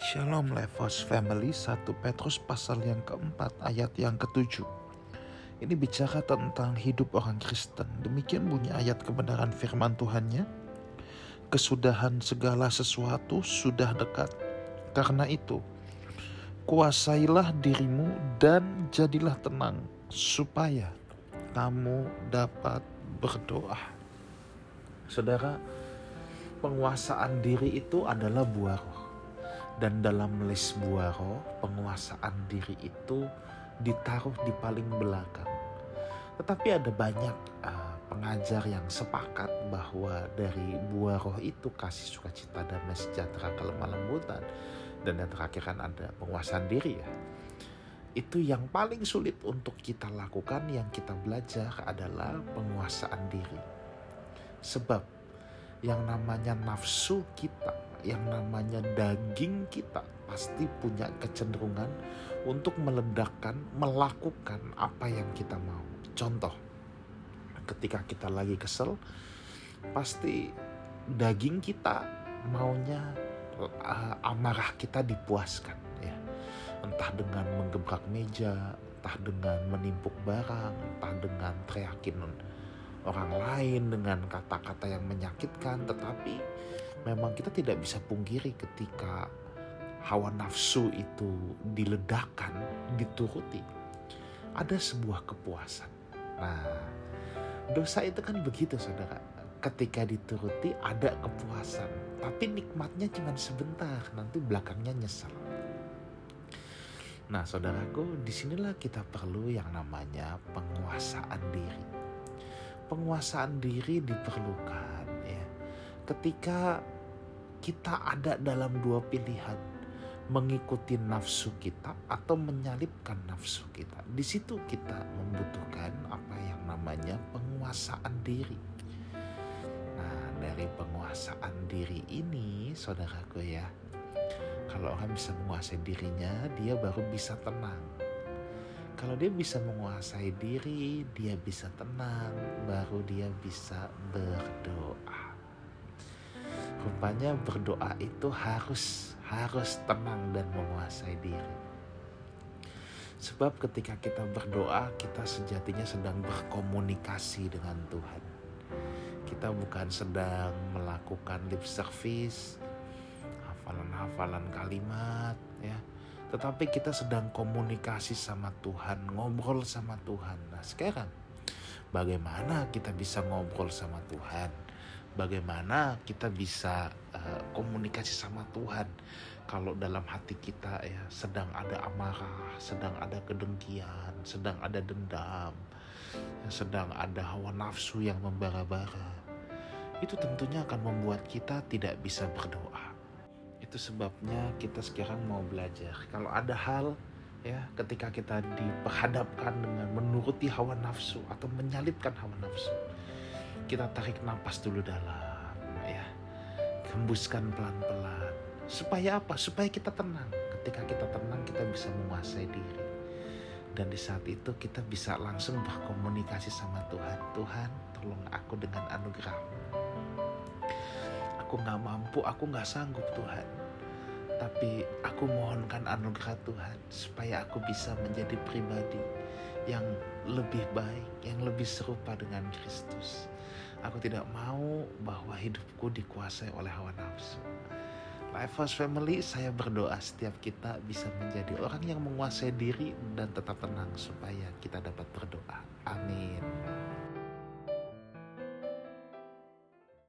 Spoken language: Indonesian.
Shalom Levos Family 1 Petrus pasal yang keempat ayat yang ketujuh. Ini bicara tentang hidup orang Kristen. Demikian bunyi ayat kebenaran firman Tuhannya. Kesudahan segala sesuatu sudah dekat. Karena itu, kuasailah dirimu dan jadilah tenang supaya kamu dapat berdoa. Saudara, penguasaan diri itu adalah buah dan dalam list buaro, penguasaan diri itu ditaruh di paling belakang. Tetapi ada banyak uh, pengajar yang sepakat bahwa dari buah roh itu kasih sukacita dan sejahtera kelemah lembutan. Dan yang terakhir kan ada penguasaan diri ya. Itu yang paling sulit untuk kita lakukan yang kita belajar adalah penguasaan diri. Sebab yang namanya nafsu kita yang namanya daging kita pasti punya kecenderungan untuk meledakkan, melakukan apa yang kita mau. Contoh, ketika kita lagi kesel, pasti daging kita maunya uh, amarah kita dipuaskan ya. Entah dengan menggebrak meja, entah dengan menimpuk barang, entah dengan teriakin orang lain dengan kata-kata yang menyakitkan, tetapi memang kita tidak bisa pungkiri ketika hawa nafsu itu diledakkan, dituruti, ada sebuah kepuasan. Nah, dosa itu kan begitu saudara. Ketika dituruti ada kepuasan, tapi nikmatnya cuma sebentar, nanti belakangnya nyesel. Nah, saudaraku, di sinilah kita perlu yang namanya penguasaan diri. Penguasaan diri diperlukan. Ketika kita ada dalam dua pilihan, mengikuti nafsu kita atau menyalipkan nafsu kita. Di situ kita membutuhkan apa yang namanya penguasaan diri. Nah, dari penguasaan diri ini, saudaraku ya, kalau orang bisa menguasai dirinya, dia baru bisa tenang. Kalau dia bisa menguasai diri, dia bisa tenang, baru dia bisa berdoa. Rupanya berdoa itu harus harus tenang dan menguasai diri. Sebab ketika kita berdoa, kita sejatinya sedang berkomunikasi dengan Tuhan. Kita bukan sedang melakukan lip service, hafalan-hafalan kalimat ya tetapi kita sedang komunikasi sama Tuhan ngobrol sama Tuhan nah sekarang bagaimana kita bisa ngobrol sama Tuhan bagaimana kita bisa uh, komunikasi sama Tuhan kalau dalam hati kita ya sedang ada amarah sedang ada kedengkian sedang ada dendam sedang ada hawa nafsu yang membara-bara itu tentunya akan membuat kita tidak bisa berdoa itu sebabnya kita sekarang mau belajar. Kalau ada hal ya ketika kita diperhadapkan dengan menuruti hawa nafsu atau menyalipkan hawa nafsu, kita tarik nafas dulu dalam ya. Hembuskan pelan-pelan. Supaya apa? Supaya kita tenang. Ketika kita tenang kita bisa menguasai diri. Dan di saat itu kita bisa langsung berkomunikasi sama Tuhan. Tuhan tolong aku dengan anugerahmu aku nggak mampu, aku nggak sanggup Tuhan. Tapi aku mohonkan anugerah Tuhan supaya aku bisa menjadi pribadi yang lebih baik, yang lebih serupa dengan Kristus. Aku tidak mau bahwa hidupku dikuasai oleh hawa nafsu. Life House Family, saya berdoa setiap kita bisa menjadi orang yang menguasai diri dan tetap tenang supaya kita dapat berdoa. Amin.